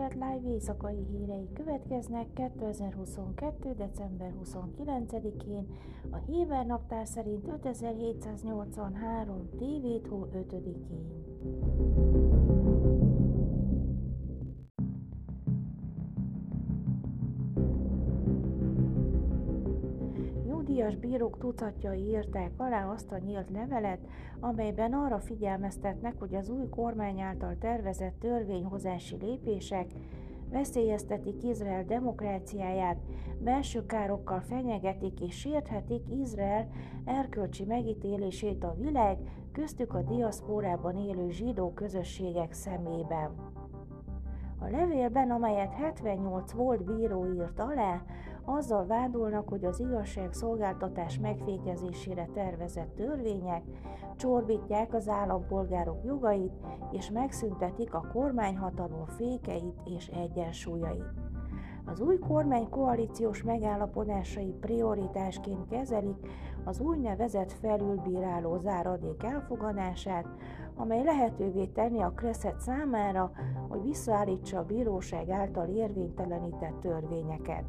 Kelet Live éjszakai hírei következnek 2022. december 29-én, a Héber naptár szerint 5783. tévéthó 5-én. Nyugdíjas bírók tucatjai írták alá azt a nyílt levelet, amelyben arra figyelmeztetnek, hogy az új kormány által tervezett törvényhozási lépések veszélyeztetik Izrael demokráciáját, belső károkkal fenyegetik és sérthetik Izrael erkölcsi megítélését a világ, köztük a diaszpórában élő zsidó közösségek szemében. A levélben, amelyet 78 volt bíró írt alá, azzal vádolnak, hogy az igazságszolgáltatás megfékezésére tervezett törvények csorbítják az állampolgárok jogait, és megszüntetik a kormányhatalom fékeit és egyensúlyait. Az új kormány koalíciós megállapodásai prioritásként kezelik az úgynevezett felülbíráló záradék elfogadását, amely lehetővé tenni a Kresset számára, hogy visszaállítsa a bíróság által érvénytelenített törvényeket.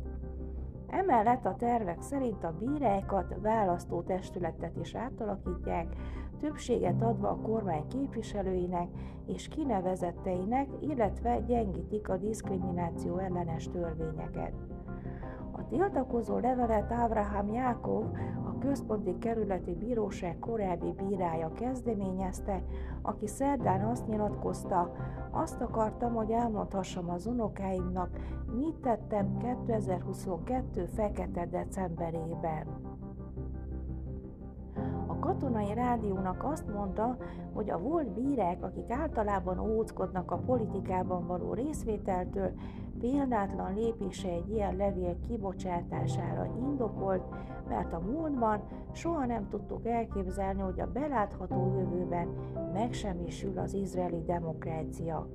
Emellett a tervek szerint a bírákat választó testületet is átalakítják, többséget adva a kormány képviselőinek és kinevezetteinek, illetve gyengítik a diszkrimináció ellenes törvényeket. A tiltakozó levelet Ábrahám Jákov, a központi kerületi bíróság korábbi bírája kezdeményezte, aki szerdán azt nyilatkozta, azt akartam, hogy elmondhassam az unokáimnak, mit tettem 2022. fekete decemberében. A katonai rádiónak azt mondta, hogy a volt bírák, akik általában óckodnak a politikában való részvételtől, példátlan lépése egy ilyen levél kibocsátására indokolt, mert a múltban soha nem tudtuk elképzelni, hogy a belátható jövőben megsemmisül az izraeli demokrácia.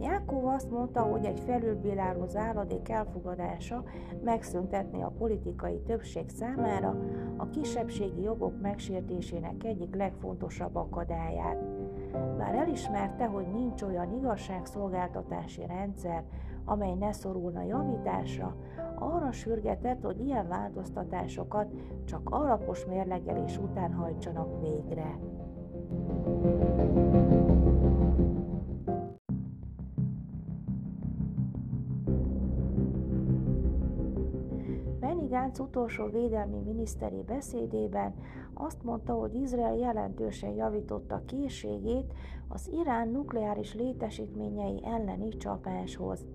Jákov azt mondta, hogy egy felülbíráló záradék elfogadása megszüntetné a politikai többség számára a kisebbségi jogok megsértésének egyik legfontosabb akadályát. Bár elismerte, hogy nincs olyan igazságszolgáltatási rendszer, amely ne szorulna javításra, arra sürgetett, hogy ilyen változtatásokat csak alapos mérlegelés után hajtsanak végre. Benny Gantz utolsó védelmi miniszteri beszédében azt mondta, hogy Izrael jelentősen javította készségét az Irán nukleáris létesítményei elleni csapáshoz.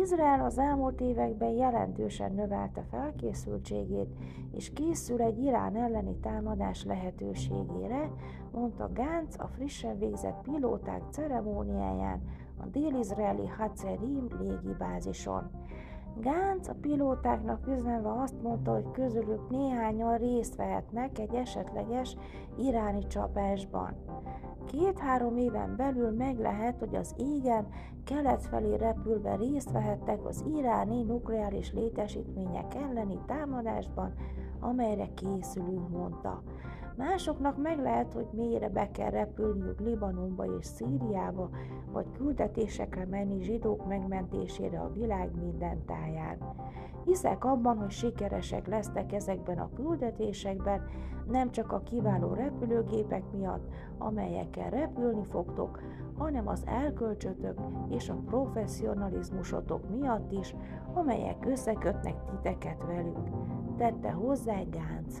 Izrael az elmúlt években jelentősen növelte felkészültségét, és készül egy Irán elleni támadás lehetőségére, mondta Gantz a frissen végzett pilóták ceremóniáján a dél-izraeli Hatzerim légibázison. Gánc a pilótáknak üzenve azt mondta, hogy közülük néhányan részt vehetnek egy esetleges iráni csapásban. Két-három éven belül meg lehet, hogy az égen kelet felé repülve részt vehettek az iráni nukleáris létesítmények elleni támadásban, amelyre készülünk, mondta. Másoknak meg lehet, hogy mélyre be kell repülniük Libanonba és Szíriába, vagy küldetésekre menni zsidók megmentésére a világ minden táján. Hiszek abban, hogy sikeresek lesznek ezekben a küldetésekben, nem csak a kiváló repülőgépek miatt, amelyekkel repülni fogtok, hanem az elkölcsötök és a professzionalizmusotok miatt is, amelyek összekötnek titeket velük. Tette hozzá Gánc.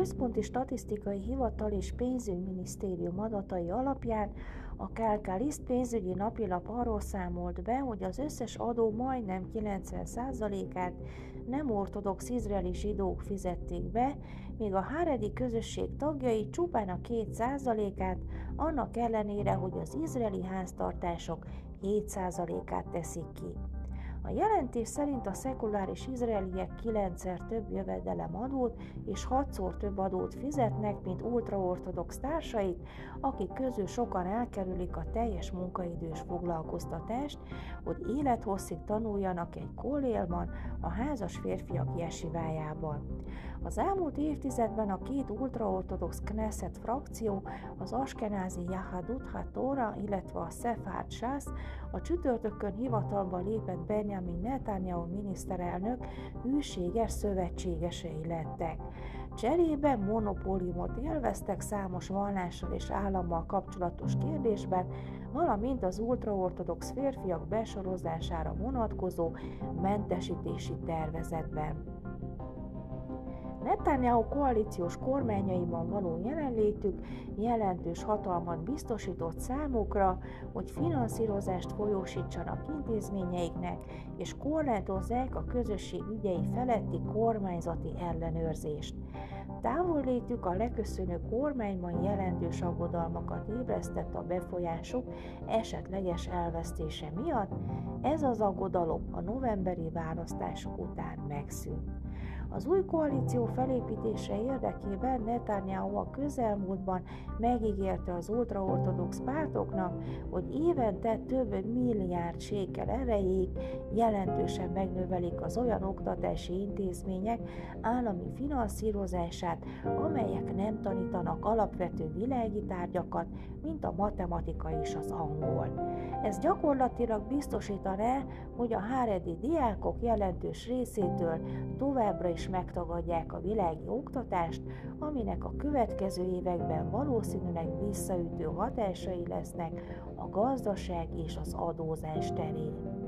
Központi Statisztikai Hivatal és Pénzügyminisztérium adatai alapján a KLK pénzügyi napilap arról számolt be, hogy az összes adó majdnem 90%-át nem ortodox izraeli zsidók fizették be, míg a Háredi közösség tagjai csupán a 2%-át, annak ellenére, hogy az izraeli háztartások 7%-át teszik ki. A jelentés szerint a szekuláris izraeliek kilencszer több jövedelem adót és hatszor több adót fizetnek, mint ultraortodox társait, akik közül sokan elkerülik a teljes munkaidős foglalkoztatást, hogy élethosszig tanuljanak egy kollélban, a házas férfiak jesivájában. Az elmúlt évtizedben a két ultraortodox Knesset frakció, az Askenázi Yahadut HaTorah, illetve a Sefard Sász a csütörtökön hivatalba lépett Benjamin Netanyahu miniszterelnök hűséges szövetségesei lettek. Cserébe monopóliumot élveztek számos vallással és állammal kapcsolatos kérdésben, valamint az ultraortodox férfiak besorozására vonatkozó mentesítési tervezetben. Netanyahu koalíciós kormányaiban való jelenlétük jelentős hatalmat biztosított számukra, hogy finanszírozást folyósítsanak intézményeiknek, és korlátozzák a közösség ügyei feletti kormányzati ellenőrzést. Távollétük a leköszönő kormányban jelentős aggodalmakat ébresztett a befolyásuk esetleges elvesztése miatt, ez az aggodalom a novemberi választások után megszűnt. Az új koalíció felépítése érdekében Netanyahu a közelmúltban megígérte az ultraortodox pártoknak, hogy évente több milliárd sékel erejéig jelentősen megnövelik az olyan oktatási intézmények állami finanszírozását, amelyek nem tanítanak alapvető világi tárgyakat, mint a matematika és az angol. Ez gyakorlatilag biztosítaná, hogy a háredi diákok jelentős részétől továbbra is megtagadják a világi oktatást, aminek a következő években valószínűleg visszaütő hatásai lesznek a gazdaság és az adózás terén.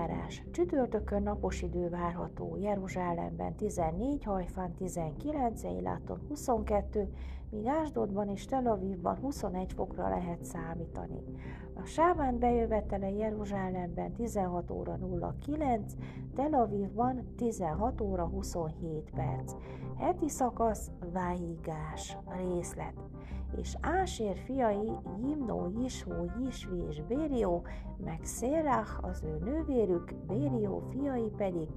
Időjárás. Csütörtökön napos idő várható. Jeruzsálemben 14, Hajfán 19, Eiláton 22, míg Ásdodban és Tel Avivban 21 fokra lehet számítani. A Sábán bejövetele Jeruzsálemben 16 óra 09, Tel Avivban 16 óra 27 perc. Heti szakasz Váigás részlet és Ásér fiai Jimnó, Jisvó, Jisvi és Bérió, meg Szérach az ő nővérük, Bérió fiai pedig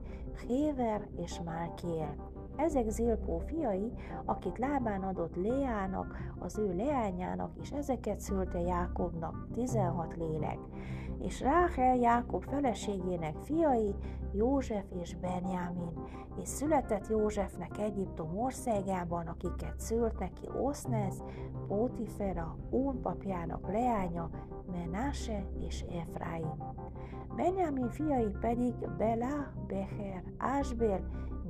Héver és Málkiel. Ezek Zilpó fiai, akit lábán adott Leának, az ő leányának, és ezeket szülte Jákobnak, 16 lélek. És Ráhel Jákob feleségének fiai, József és Benjamin, és született Józsefnek Egyiptom országában, akiket szült neki Osznez, Pótifera, Ón papjának leánya, Menase és Efraim. Benjamin fiai pedig Bela, Becher, Ásbél,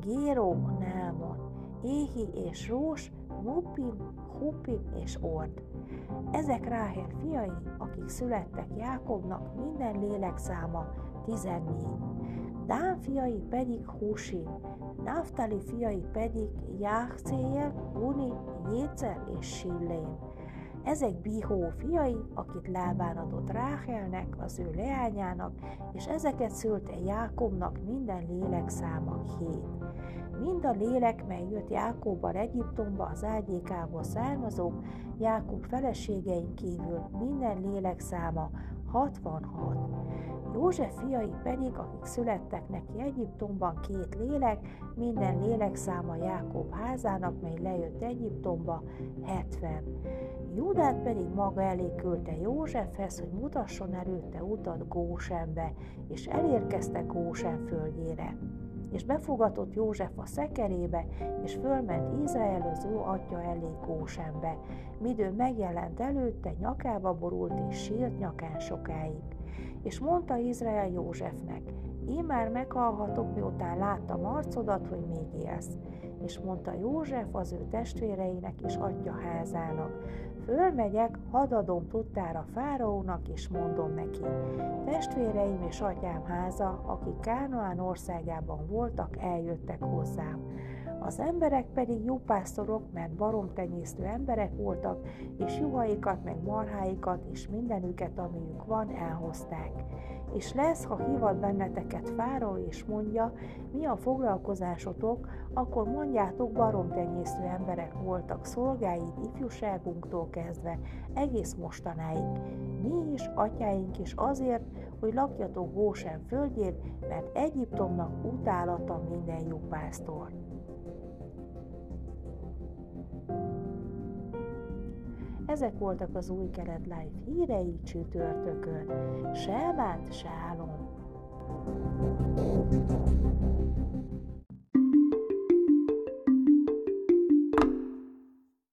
Géró, Námon, Éhi és Rós, Mupim, Hupim és Ord. Ezek Ráhel fiai, akik születtek Jákobnak, minden lélek száma 14. Dán fiai pedig Húsim, Naftali fiai pedig Jáhcéjel, Guni, Jécer és Sillén. Ezek Bihó fiai, akit lábán adott Ráhelnek, az ő leányának, és ezeket szülte Jákobnak minden lélek száma hét. Mind a lélek, mely jött Jákobban Egyiptomba az ágyékából származók, Jákob feleségein kívül minden lélek száma 66. József fiai pedig, akik születtek neki Egyiptomban két lélek, minden lélek száma Jákob házának, mely lejött Egyiptomba, 70. Júdát pedig maga elé küldte Józsefhez, hogy mutasson előtte utat Gósenbe, és elérkeztek Gósen földjére és befogatott József a szekerébe, és fölment Izrael az ő atya elé Gósenbe. Midő megjelent előtte, nyakába borult és sírt nyakán sokáig. És mondta Izrael Józsefnek, én már meghalhatok, miután láttam arcodat, hogy még élsz. És mondta József az ő testvéreinek és atya házának, Fölmegyek, hadadom tudtára fáraónak, és mondom neki, testvéreim és atyám háza, akik Kánoán országában voltak, eljöttek hozzám. Az emberek pedig jó mert baromtenyésztő emberek voltak, és juhaikat, meg marháikat, és mindenüket, amiük van, elhozták. És lesz, ha hivat benneteket fára, és mondja, mi a foglalkozásotok, akkor mondjátok, baromtenyésztő emberek voltak szolgáid ifjúságunktól kezdve, egész mostanáig. Mi is, atyáink is azért, hogy lakjatok Gósen földjén, mert Egyiptomnak utálata minden jó pásztor. Ezek voltak az új kelet live hírei csütörtökön. Se bánt, se álom. thank you